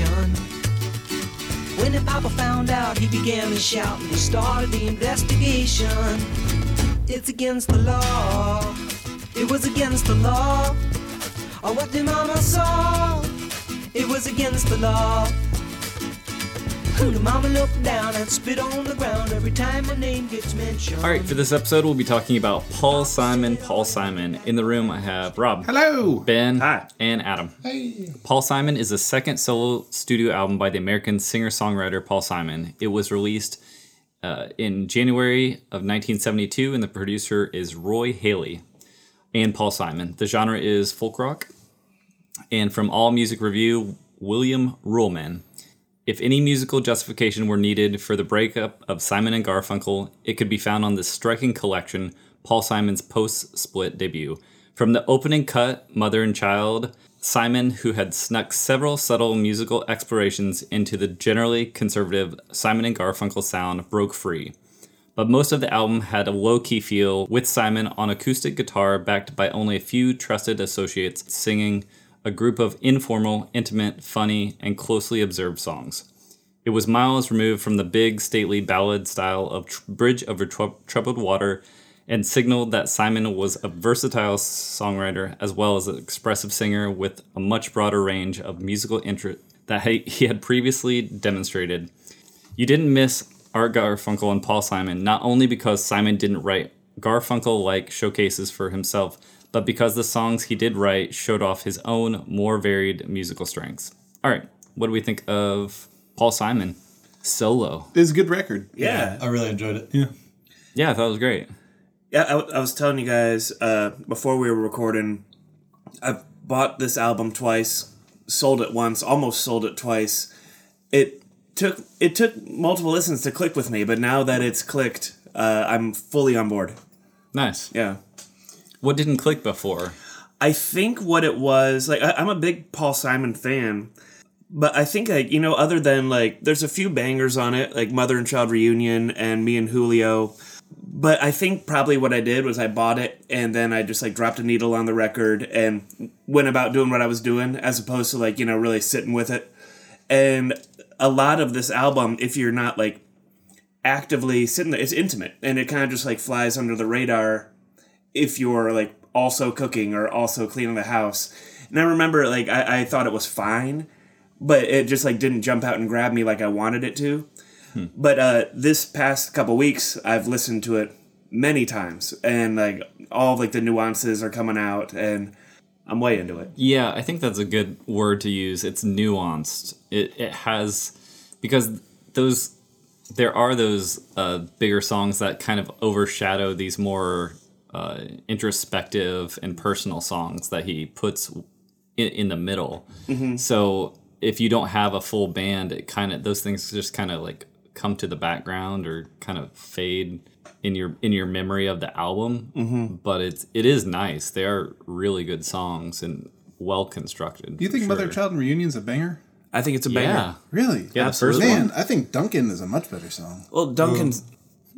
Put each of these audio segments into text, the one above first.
When the papa found out, he began to shout and he started the investigation. It's against the law. It was against the law. Or what the mama saw. It was against the law. The mama looked down and spit on the ground every time my name gets mentioned. All right, for this episode, we'll be talking about Paul Simon. Paul Simon. In the room, I have Rob, Hello. Ben, Hi. and Adam. Hey. Paul Simon is the second solo studio album by the American singer songwriter Paul Simon. It was released uh, in January of 1972, and the producer is Roy Halee and Paul Simon. The genre is folk rock. And from All Music Review, William Ruhlmann. If any musical justification were needed for the breakup of Simon and Garfunkel, it could be found on this striking collection, Paul Simon's post split debut. From the opening cut, Mother and Child, Simon, who had snuck several subtle musical explorations into the generally conservative Simon and Garfunkel sound, broke free. But most of the album had a low key feel, with Simon on acoustic guitar backed by only a few trusted associates singing a group of informal, intimate, funny, and closely observed songs. It was miles removed from the big, stately ballad style of Bridge Over Trou- Troubled Water and signaled that Simon was a versatile songwriter as well as an expressive singer with a much broader range of musical interest that he had previously demonstrated. You didn't miss Art Garfunkel and Paul Simon, not only because Simon didn't write Garfunkel like showcases for himself, but because the songs he did write showed off his own more varied musical strengths. All right, what do we think of Paul Simon solo? This is a good record. Yeah. I really enjoyed it. Yeah. Yeah, I thought it was great. Yeah, I, w- I was telling you guys uh, before we were recording, I've bought this album twice, sold it once, almost sold it twice. It took it took multiple listens to click with me, but now that it's clicked, uh, I'm fully on board. Nice. Yeah. What didn't click before? I think what it was like, I, I'm a big Paul Simon fan, but I think like you know, other than like, there's a few bangers on it, like Mother and Child Reunion and Me and Julio. But I think probably what I did was I bought it and then I just like dropped a needle on the record and went about doing what I was doing as opposed to like you know really sitting with it. And a lot of this album, if you're not like actively sitting there, it's intimate and it kind of just like flies under the radar if you're like also cooking or also cleaning the house. And I remember like I, I thought it was fine, but it just like didn't jump out and grab me like I wanted it to. But uh, this past couple weeks, I've listened to it many times, and like all of, like the nuances are coming out, and I'm way into it. Yeah, I think that's a good word to use. It's nuanced. It it has because those there are those uh, bigger songs that kind of overshadow these more uh, introspective and personal songs that he puts in, in the middle. So if you don't have a full band, it kind of those things just kind of like come to the background or kind of fade in your in your memory of the album. Mm-hmm. But it's it is nice. They are really good songs and well constructed. Do you think for Mother. Child and Reunion's a banger? I think it's a banger. Yeah, Really? yeah. First Absolutely. one. Man, I think Duncan is a much better song. Well, Duncan's.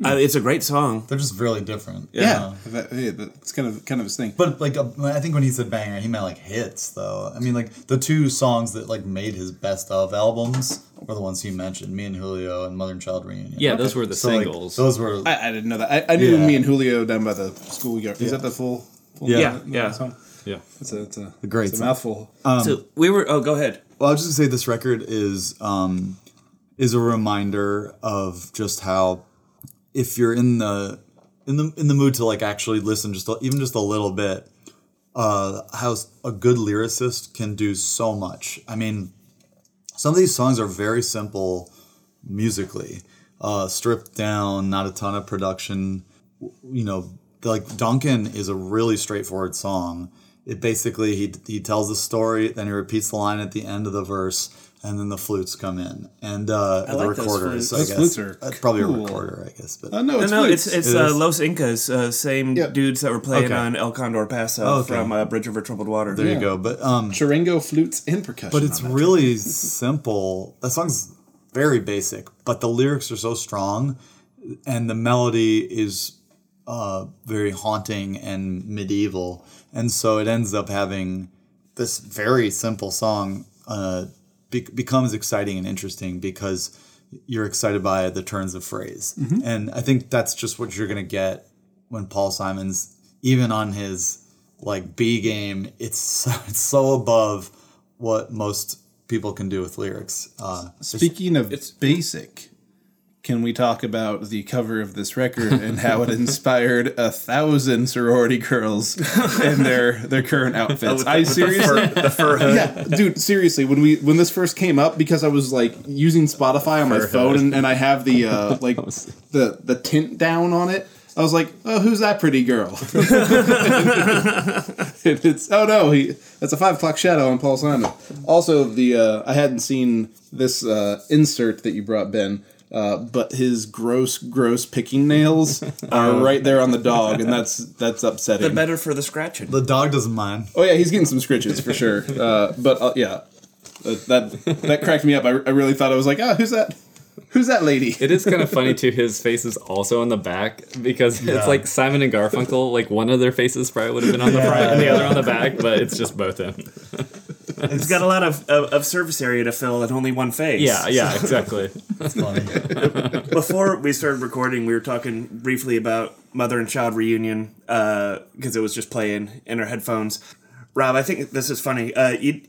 Uh, it's a great song. They're just really different. Yeah, that, yeah, that's kind of kind of his thing. But like, uh, I think when he said banger, he meant like hits, though. I mean, like the two songs that like made his best of albums were the ones he mentioned: "Me and Julio" and "Mother and Child Reunion." Yeah, those were the So, like, singles. those were. I, I didn't know that. I, I knew Yeah. me and Julio down by the schoolyard. Is that the full? full Yeah. name of Yeah, song? yeah. It's a, it's a, A great it's a song. mouthful. so we were. Oh, go ahead. Well, I was just gonna say this record is um, is a reminder of just how if you're in the in the in the mood to like actually listen just a, even just a little bit, uh, how a good lyricist can do so much. I mean, some of these songs are very simple musically, uh, stripped down, not a ton of production. You know, like Duncan is a really straightforward song. It basically he he tells the story, then he repeats the line at the end of the verse, and then the flutes come in and uh, the like those recorders. flutes. I Those guess flutes are Uh, probably a recorder, I guess. But Uh, no, No, it's no, flutes. it's it's It uh. Los Incas, uh, same Yeah. dudes that were playing Okay. on El Condor Pasa Okay. from uh, Bridge Over Troubled Water. there you go. But um, charango, flutes, and percussion. but it's really simple. That song's very basic, but the lyrics are so strong, and the melody is uh, very haunting and medieval, and so it ends up having this very simple song uh, be- becomes exciting and interesting because you're excited by the turns of phrase, and I think that's just what you're gonna get when Paul Simon's even on his like B game. It's so, it's so above what most people can do with lyrics. Uh, Speaking of basic, can we talk about the cover of this record and how it inspired a thousand sorority girls in their their current outfits? I seriously, the fur hood. yeah, dude, seriously, when we when this first came up, because I was like using Spotify on my phone and, and I have the uh, like the the tint down on it. I was like, "Oh, who's that pretty girl?" It's oh no, he that's a five o'clock shadow on Paul Simon. Also, the uh, I hadn't seen this uh, insert that you brought, Ben. Uh, but his gross, gross picking nails are right there on the dog, and that's that's upsetting. The better for the scratching. the dog doesn't mind. Oh yeah, he's getting some scritches for sure. Uh, but uh, yeah, uh, that that cracked me up. I, I really thought I was like, ah, who's that? Who's that lady? It is kind of funny too. His face is also on the back because Yeah. it's like Simon and Garfunkel. Like one of their faces probably would have been on the front and the other on the back, but it's just both of them. It's got a lot of, of, of surface area to fill and only one face. Yeah, yeah, exactly. It's funny. Before we started recording, we were talking briefly about Mother and Child reunion because it was just playing in our headphones. Rob, I think this is funny. Uh, you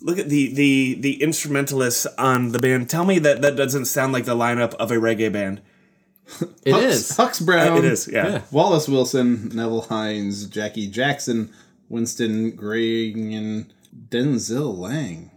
look at the the the instrumentalists on the band. Tell me that that doesn't sound like the lineup of a reggae band. It Hux, is. Hux Brown. It is, yeah. Wallace Wilson, Neville Hinds, Jackie Jackson, Winston Gray, and Denzil Laing.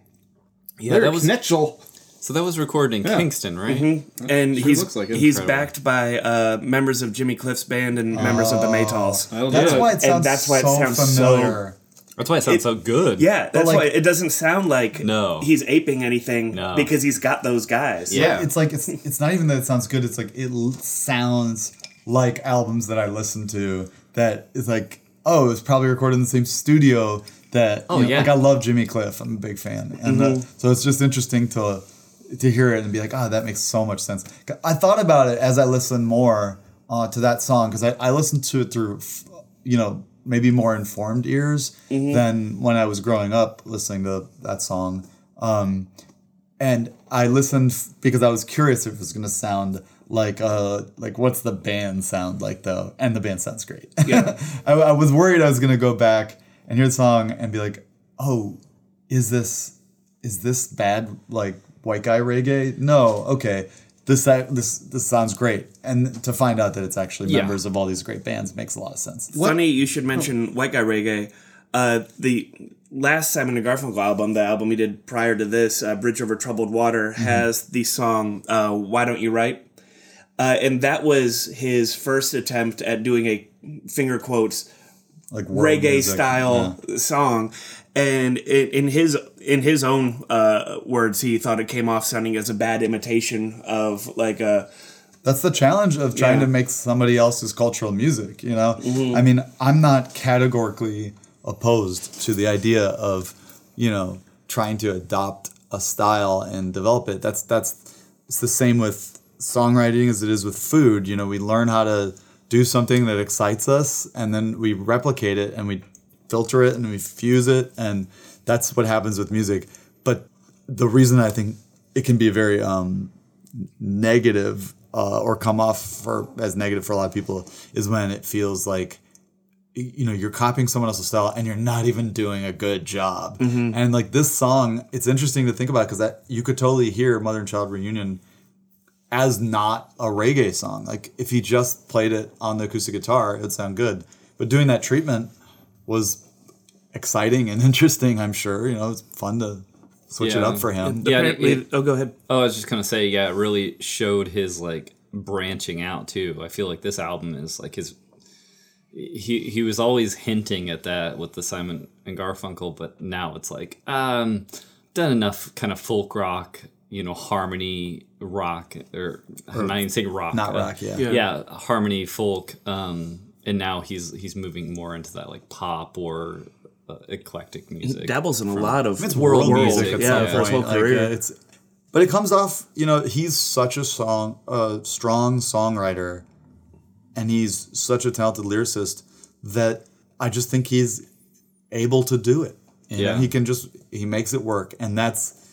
Yeah, Larry that was Knechtel. so. That was recorded in Yeah. Kingston, right? And he's looks like he's backed by uh, members of Jimmy Cliff's band and members of the Maytals. That's why it sounds, that's why it so sounds so- familiar. That's why it sounds so good. Yeah, that's like- why it doesn't sound like No. he's aping anything No. because he's got those guys. Yeah. It's like it's it's not even that it sounds good. It's like it l- sounds like albums that I listen to. That is like oh, it's probably recorded in the same studio. That Oh, you know, yeah. like I love Jimmy Cliff. I'm a big fan, and uh, so it's just interesting to to hear it and be like, oh, that makes so much sense. I thought about it as I listened more uh, to that song because I, I listened to it through, f- you know, maybe more informed ears than when I was growing up listening to that song. Um, and I listened f- because I was curious if it was going to sound like uh like what's the band sound like though, and the band sounds great. Yeah. I, I was worried I was going to go back and hear the song and be like, oh, is this is this bad like white guy reggae? No, okay. This this this sounds great, and to find out that it's actually Yeah. members of all these great bands makes a lot of sense. Funny you should mention White Guy Reggae. Uh, the last Simon and Garfunkel album, the album he did prior to this, uh, Bridge Over Troubled Water, has the song uh, "Why Don't You Write," uh, and that was his first attempt at doing a finger quotes Like reggae music, style song and in, in his in his own uh, words he thought it came off sounding as a bad imitation of like a That's the challenge of trying Yeah. to make somebody else's cultural music, you know? I mean, I'm not categorically opposed to the idea of, you know, trying to adopt a style and develop it. That's that's it's the same with songwriting as it is with food. You know, we learn how to do something that excites us and then we replicate it and we filter it and we fuse it and that's what happens with music. But the reason I think it can be very um negative uh, or come off for as negative for a lot of people is when it feels like you know you're copying someone else's style and you're not even doing a good job and like this song it's interesting to think about because that you could totally hear mother and child reunion as not a reggae song. Like if he just played it on the acoustic guitar it would sound good. But doing that treatment was exciting and interesting i'm sure. You know it's fun to switch it up for him. Yeah, it- it- oh go ahead. Oh, I was just gonna say, yeah, it really showed his like branching out too. I feel like this album is like his he he was always hinting at that with the Simon and Garfunkel, but now it's like um done enough kind of folk rock, you know, harmony rock or, I'm not even saying rock, Not uh, rock, yeah. yeah, harmony folk. Um, and now he's he's moving more into that like pop or uh, eclectic music. Dabbles in a lot of It's world music at yeah, some for his whole point. Like, career. uh, it's, but it comes off, you know, he's such a song, uh, strong songwriter, and he's such a talented lyricist that I just think he's able to do it. You Yeah. know, he can just he makes it work, and that's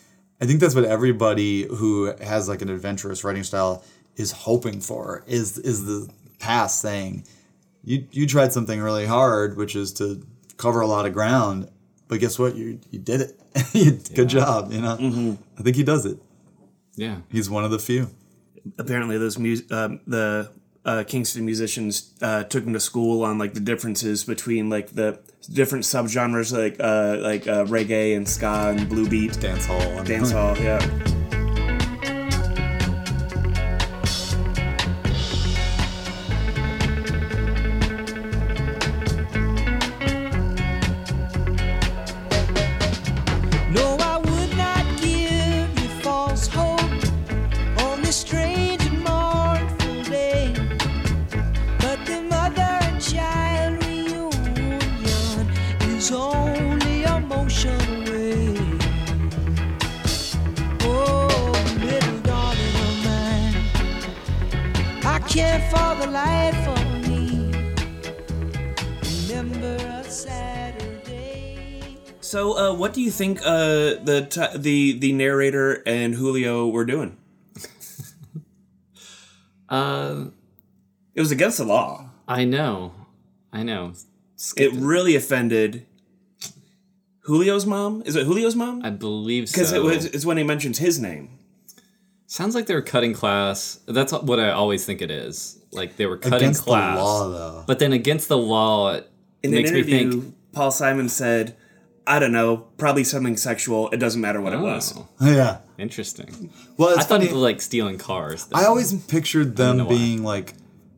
I think that's what everybody who has like an adventurous writing style is hoping for is is the past saying you you tried something really hard, which is to cover a lot of ground, but guess what? You you did it. You- Good job. You know. I think he does it. yeah, He's one of the few. apparently those mu- um, the uh, Kingston musicians uh, took him to school on like the differences between like the different subgenres like uh, like uh, reggae and ska and blue beat Dance hall. and- dance hall. Yeah. So, uh, what do you think uh, the t- the the narrator and Julio were doing? uh, It was against the law. I know, I know. It really offended Julio's mom. Is it Julio's mom? I believe so. Because it was it's when he mentions his name. Sounds like they were cutting class. That's what I always think it is. Like they were cutting Against class. the law, though. But then against the law, it In makes an me think. Paul Simon said, "I don't know, probably something sexual. It doesn't matter what it was." Oh, yeah. interesting. Well, it's I thought funny. it was like stealing cars. I always pictured them know why. being like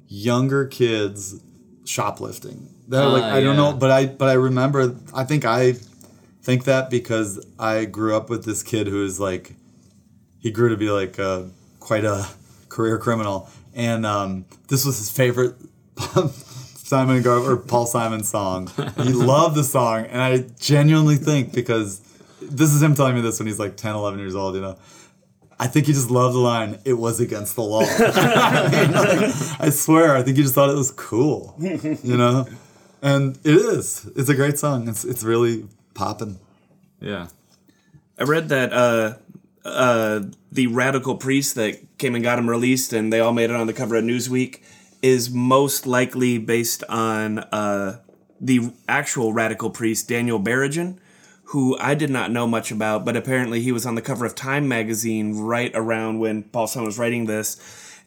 younger kids shoplifting. They're like Ah, I don't yeah. know, but I but I remember. I think I think that because I grew up with this kid who is like he grew to be like uh, quite a career criminal, and um, this was his favorite. Simon Gar or Paul Simon song. He loved the song, and I genuinely think because this is him telling me this when he's like 10, 11 years old, you know. I think he just loved the line, it was against the law. I, I swear, I think he just thought it was cool, you know? And it is. It's a great song. It's, it's really popping. Yeah. I read that uh, uh, the radical priest that came and got him released, and they all made it on the cover of Newsweek, is most likely based on uh, the actual radical priest Daniel Berrigan, who I did not know much about, but apparently he was on the cover of Time magazine right around when Paul Simon was writing this,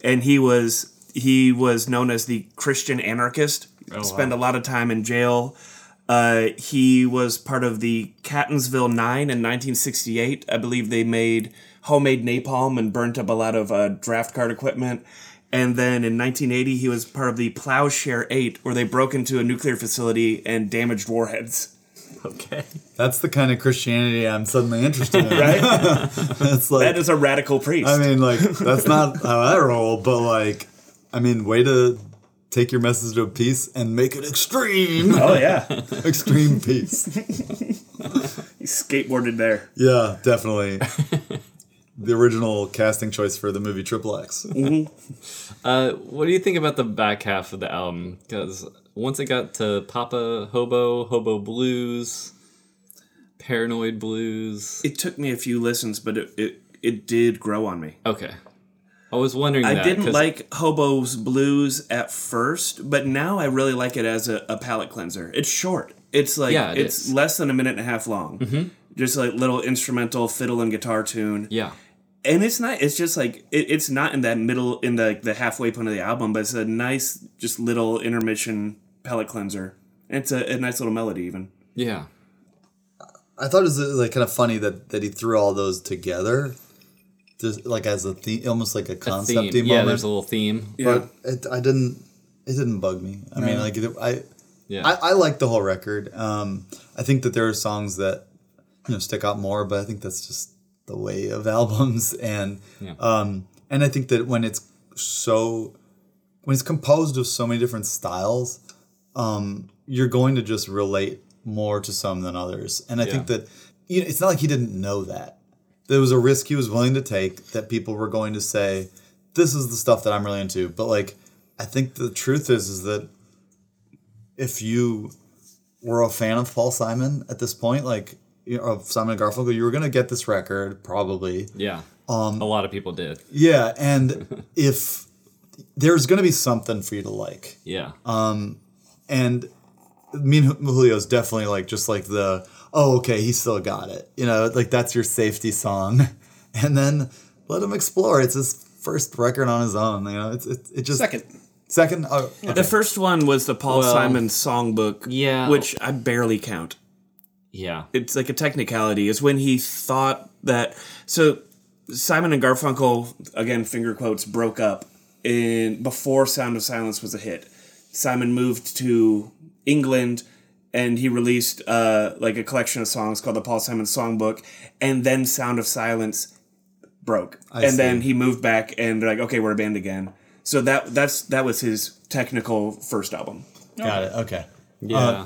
and he was he was known as the Christian anarchist. Spent a lot of time in jail. Uh, he was part of the Catonsville Nine in 1968. I believe they made homemade napalm and burnt up a lot of uh, draft card equipment. And then in 1980, he was part of the Plowshare Eight, where they broke into a nuclear facility and damaged warheads. Okay. That's the kind of Christianity I'm suddenly interested in. Right? It's like, that is a radical priest. I mean, like, that's not how I roll, but like, I mean, way to take your message of peace and make it extreme. oh yeah, extreme peace. he skateboarded there. Yeah, definitely. The original casting choice for the movie Triple X. Uh, what do you think about the back half of the album? Because once it got to Papa Hobo, Hobo Blues, Paranoid Blues. It took me a few listens, but it it, it did grow on me. Okay. I was wondering I that, didn't 'cause- like Hobo's Blues at first, but now I really like it as a, a palate cleanser. It's short. It's like Yeah, it it's is. Mm-hmm. less than a minute and a half long. Just like little instrumental fiddle and guitar tune. Yeah. And it's not it's just like it, it's not in that middle in the the halfway point of the album, but it's a nice just little intermission palate cleanser. And it's a, a nice little melody even. Yeah. I thought it was like kind of funny that, that he threw all those together, just like as a theme, almost like a A concept theme. moment. Yeah, there's a little theme. but it, I didn't. it didn't bug me. I mean, like it, I, Yeah. I, I like the whole record. Um, I think that there are songs that you know stick out more, but I think that's just the way of albums, and Yeah. um, and I think that when it's so when it's composed of so many different styles, um, you're going to just relate more to some than others, and I think that you know, it's not like he didn't know that. There was a risk he was willing to take that people were going to say, "This is the stuff that I'm really into," but like. I think the truth is is that if you were a fan of Paul Simon at this point, like of Simon and Garfunkel, you were gonna get this record probably. yeah. Um, a lot of people did. Yeah, and if there's gonna be something for you to like, Yeah. Um, and me and Julio's definitely like just like the oh okay he still got it, you know, like that's your safety song, and then let him explore. It's his first record on his own, you know. It's it, it just Second. second. Oh, okay. The first one was the Paul Well, Simon songbook, yeah. which I barely count. Yeah. It's like a technicality. Is when he thought that. So Simon and Garfunkel, again, finger quotes, broke up in before Sound of Silence was a hit. Simon moved to England and he released uh, like a collection of songs called the Paul Simon Songbook, and then Sound of Silence broke, and see. then he moved back and they're like, okay, we're a band again. So that that's that was his technical first album. got it. Okay. Yeah.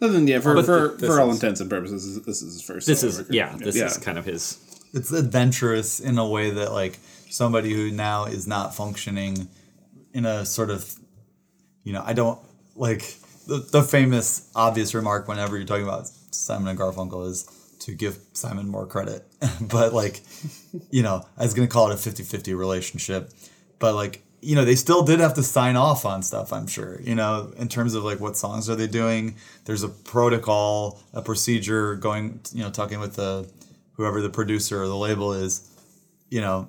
Other than yeah, for But for, th- for all is- intents and purposes, this is, his first. this is record. yeah. This Yeah. is kind of his. it's adventurous in a way that like somebody who now is not functioning in a sort of you know i don't like the, the famous obvious remark whenever you're talking about simon and garfunkel is to give simon more credit but like you know i was gonna call it a 50-50 relationship but like you know they still did have to sign off on stuff i'm sure you know in terms of like what songs are they doing there's a protocol a procedure going you know talking with the whoever the producer or the label is you know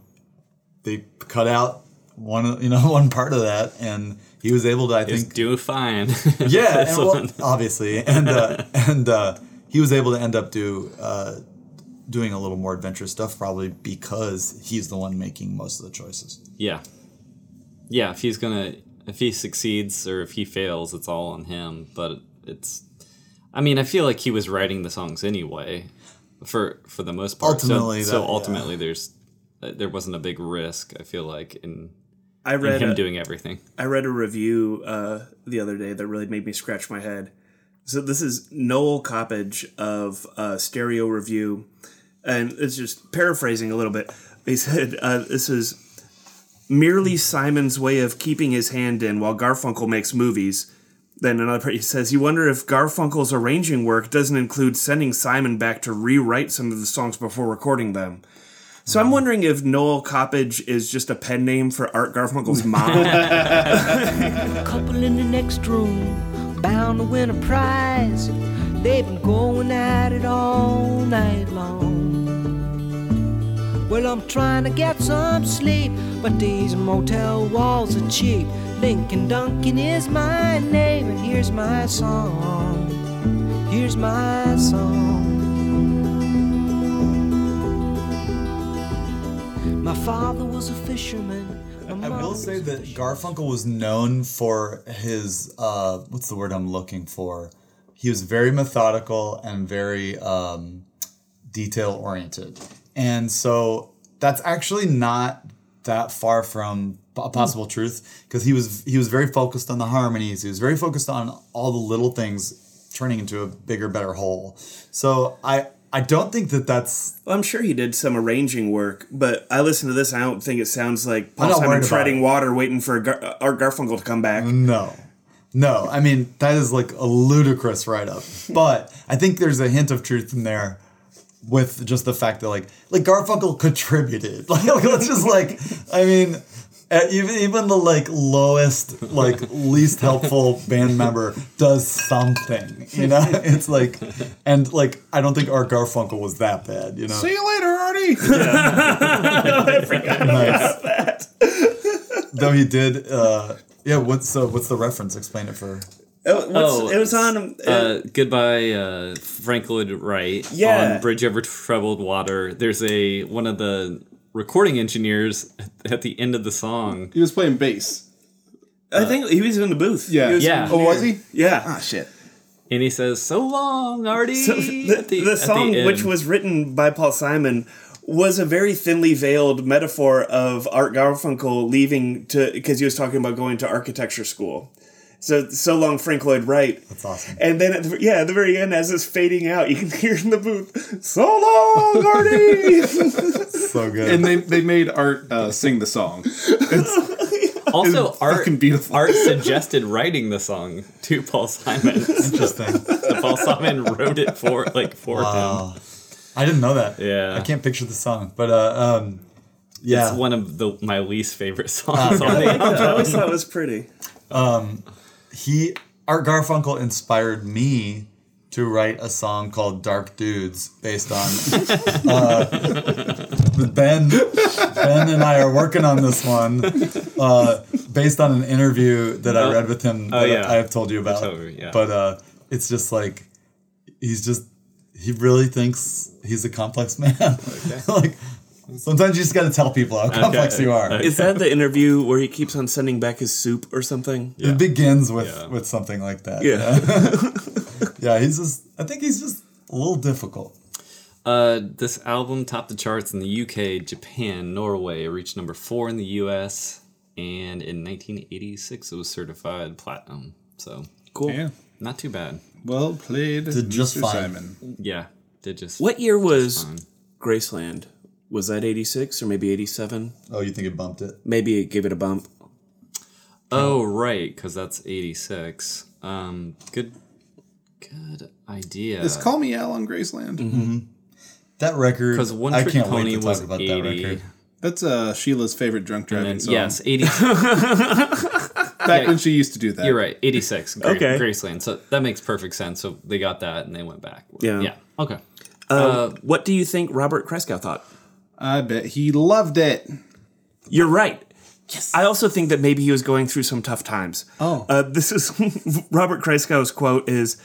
they cut out one you know one part of that and he was able to i think doing fine. yeah and, well, obviously and uh, and uh, he was able to end up do uh, doing a little more adventurous stuff probably because he's the one making most of the choices Yeah. Yeah, if he's gonna if he succeeds or if he fails, it's all on him. But it's I mean, I feel like he was writing the songs anyway, for for the most part. So- Ultimately, so, that- yeah. ultimately, there's uh, there wasn't a big risk. I feel like in, I read him a- doing everything. I read a review uh, the other day that really made me scratch my head. So this is Noel Coppage of uh, Stereo Review, and it's just paraphrasing a little bit. He said uh, this is merely Simon's way of keeping his hand in while Garfunkel makes movies. Then another part he says, "You wonder if Garfunkel's arranging work doesn't include sending Simon back to rewrite some of the songs before recording them." So I'm wondering if Noel Coppage is just a pen name for Art Garfunkel's mom. couple in the next room, bound to win a prize. They've been going at it all night long. Well, I'm trying to get some sleep, but these motel walls are cheap. Lincoln Duncan is my name, and here's my song. Here's my song. My father was a fisherman. I will say that. Garfunkel was known for his uh, what's the word I'm looking for? He was very methodical and very um, detail oriented, and so that's actually not that far from a possible truth because he was he was very focused on the harmonies. He was very focused on all the little things turning into a bigger, better whole. So I I don't think that that's Well, I'm sure he did some arranging work, but I listen to this. I don't think it sounds like Paul not Simon treading water, waiting for Gar- uh, Art Garfunkel to come back. No. No, I mean that is like a ludicrous write up. But I think there's a hint of truth in there with just the fact that like like Garfunkel contributed. Like, let's just like I mean uh, even even the like lowest like least helpful band member does something, you know? It's like and like I don't think Art Garfunkel was that bad, you know. See you later, Artie. Yeah. I forgot nice. Though he did uh yeah, what's uh, what's the reference? Explain it for It, what's- Oh, it was on. Uh, Uh, goodbye, uh, Frank Lloyd Wright. Yeah. On Bridge Over Troubled Water. There's a one of the recording engineers at the end of the song. he was playing bass. I think he was in the booth. Yeah. He was Yeah. Oh, was he? Yeah. Ah, shit. And he says, "So long, Artie." So the, at the, song, end. which was written by Paul Simon, was a very thinly veiled metaphor of Art Garfunkel leaving to because he was talking about going to architecture school. So so long, Frank Lloyd Wright. That's awesome. And then at the, yeah, at the very end, as it's fading out, you can hear in the booth, "So long, Artie." So good. And they, they made Art uh, sing the song. also Art beautiful. Art suggested writing the song to Paul Simon. Interesting. so Paul Simon wrote it for like for him. Wow. I didn't know that. Yeah. I can't picture the song, but uh, um, yeah. It's one of the my least favorite songs on the I always thought it was pretty. He Art Garfunkel inspired me to write a song called "Dark Dudes" based on. uh, ben, Ben and I are working on this one, uh, based on an interview that I read with him. Oh, that yeah. I have told you about. told me, yeah. But uh, it's just like he's just he really thinks he's a complex man. like sometimes you just got to tell people how complex you are. Is that the interview where he keeps on sending back his soup or something? It begins with Yeah. with something like that. Yeah. Yeah, he's just. I think he's just a little difficult. Uh, this album topped the charts in the UK, Japan, Norway. It reached number four in the US, and in 1986 it was certified platinum. So Cool. Yeah. not too bad. Well played, Did just Mr. fine. Simon. Yeah, did just What year was. Graceland? Was that 86 or maybe 87? Oh, you think it bumped it? Maybe it gave it a bump. Oh right, because that's 86. Um, good, good idea. Is Call Me Al on Graceland? That record. Because One I Trick can't Pony wait to was talk about 80. that record. That's uh, Sheila's favorite drunk driving And song. yes, 80. Back when she used to do that. You're right. 86. Gra- Okay. Graceland. So that makes perfect sense. So they got that and they went back. Yeah. Yeah. Okay. Uh, what do you think Robert Christgau thought? I bet he loved it. You're right. Yes. I also think that maybe he was going through some tough times. Oh. Uh, this is Robert Christgau's quote is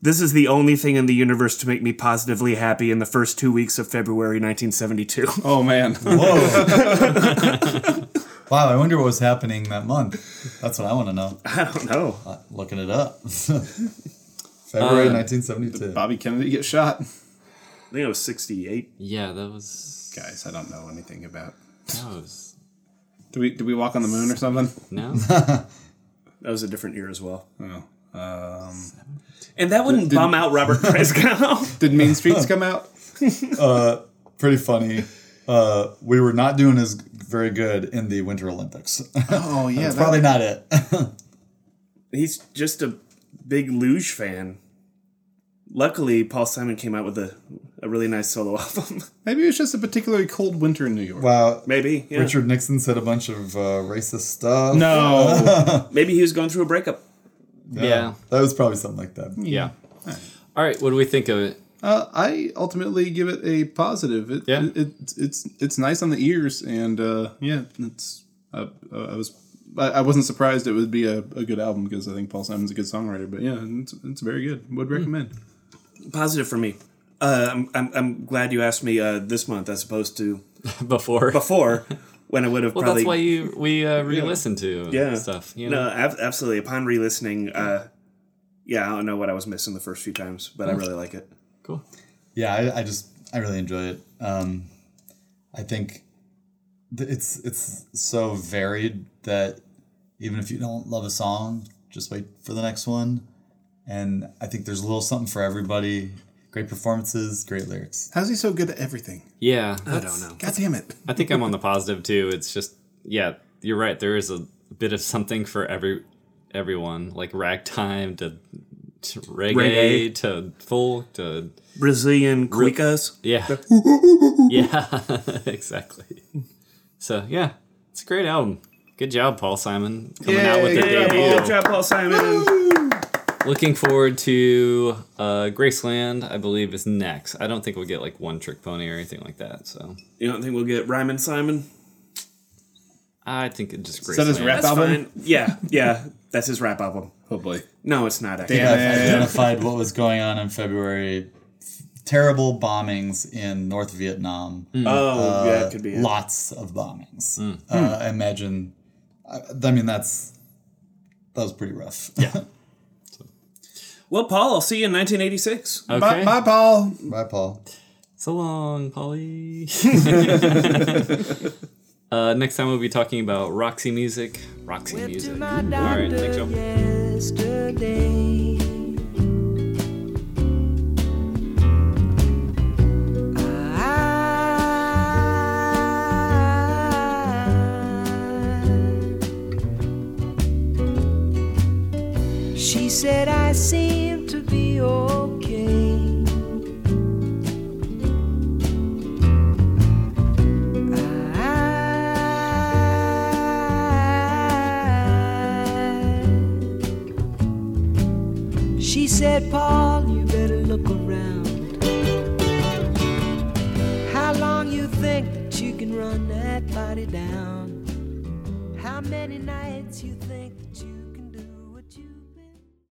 this is the only thing in the universe to make me positively happy in the first two weeks of February 1972. Oh man. Whoa. wow, I wonder what was happening that month. That's what I want to know. I don't know. Looking it up. Uh, February 1972. Bobby Kennedy get shot. I think it was 68. Yeah, that was. Guys, I don't know anything about. That was. Do we do we walk on the moon or something? No? That was a different year as well. Oh. Um, And that wouldn't bum out Robert Christgau. did Mean Streets come out? Pretty funny. Uh, we were not doing as very good in the Winter Olympics. Oh yeah, That's that- probably not it. He's just a big luge fan. Luckily, Paul Simon came out with a, a really nice solo album. maybe it was just a particularly cold winter in New York. wow. Maybe. Yeah. Richard Nixon said a bunch of uh, racist stuff. No. Maybe he was going through a breakup. yeah. That was probably something like that. Yeah. All right. What do we think of it? uh, I ultimately give it a positive. It, Yeah. it, it it's it's nice on the ears, and uh, yeah, it's. Uh, uh, I was. I I wasn't surprised it would be a, a good album because I think Paul Simon's a good songwriter. But yeah, it's, it's very good. Would recommend. Positive for me. Uh, I'm, I'm, I'm glad you asked me uh, this month as opposed to Before. before when I would have Well, probably. that's why you we uh, re-listen to yeah. stuff. You know? No, ab- absolutely. Upon re listening, uh, yeah, I don't know what I was missing the first few times, but I really like it. Cool. Yeah, I, I just I really enjoy it. Um, I think th- it's it's so varied that even if you don't love a song, just wait for the next one. And I think there's a little something for everybody. Great performances, great lyrics. How's he so good at everything? Yeah. I don't know. God damn it! I think I'm on the positive too. It's just yeah, you're right. There is a bit of something for every everyone, like ragtime to, to reggae, Reggae. to folk to Brazilian cuicas. yeah, yeah, exactly. So yeah, it's a great album. Good job, Paul Simon, coming out with the debut. Good job, Paul Simon. Looking forward to uh, Graceland. I believe is next. I don't think we'll get like One Trick Pony or anything like that. So You don't think we'll get Rhymin' Simon? I think it just Graceland. that his rap That's album? fine. Yeah, yeah, that's his rap album. Hopefully. No, it's not actually. Damn I've it. identified what was going on in February. Terrible bombings in North Vietnam. Oh, yeah, it could be. It. Lots of bombings. Uh, I imagine. I, I mean, that's that was pretty rough. Yeah. Well, Paul, I'll see you in 1986. Okay. Bye, bye, Paul. Bye, Paul. So long, Polly. uh, next time we'll be talking about Roxy music. Roxy Went to music. my All right, doctor thanks, y'all. yesterday. She said I seem said, Paul, you better look around. How long you think that you can run that body down? How many nights you think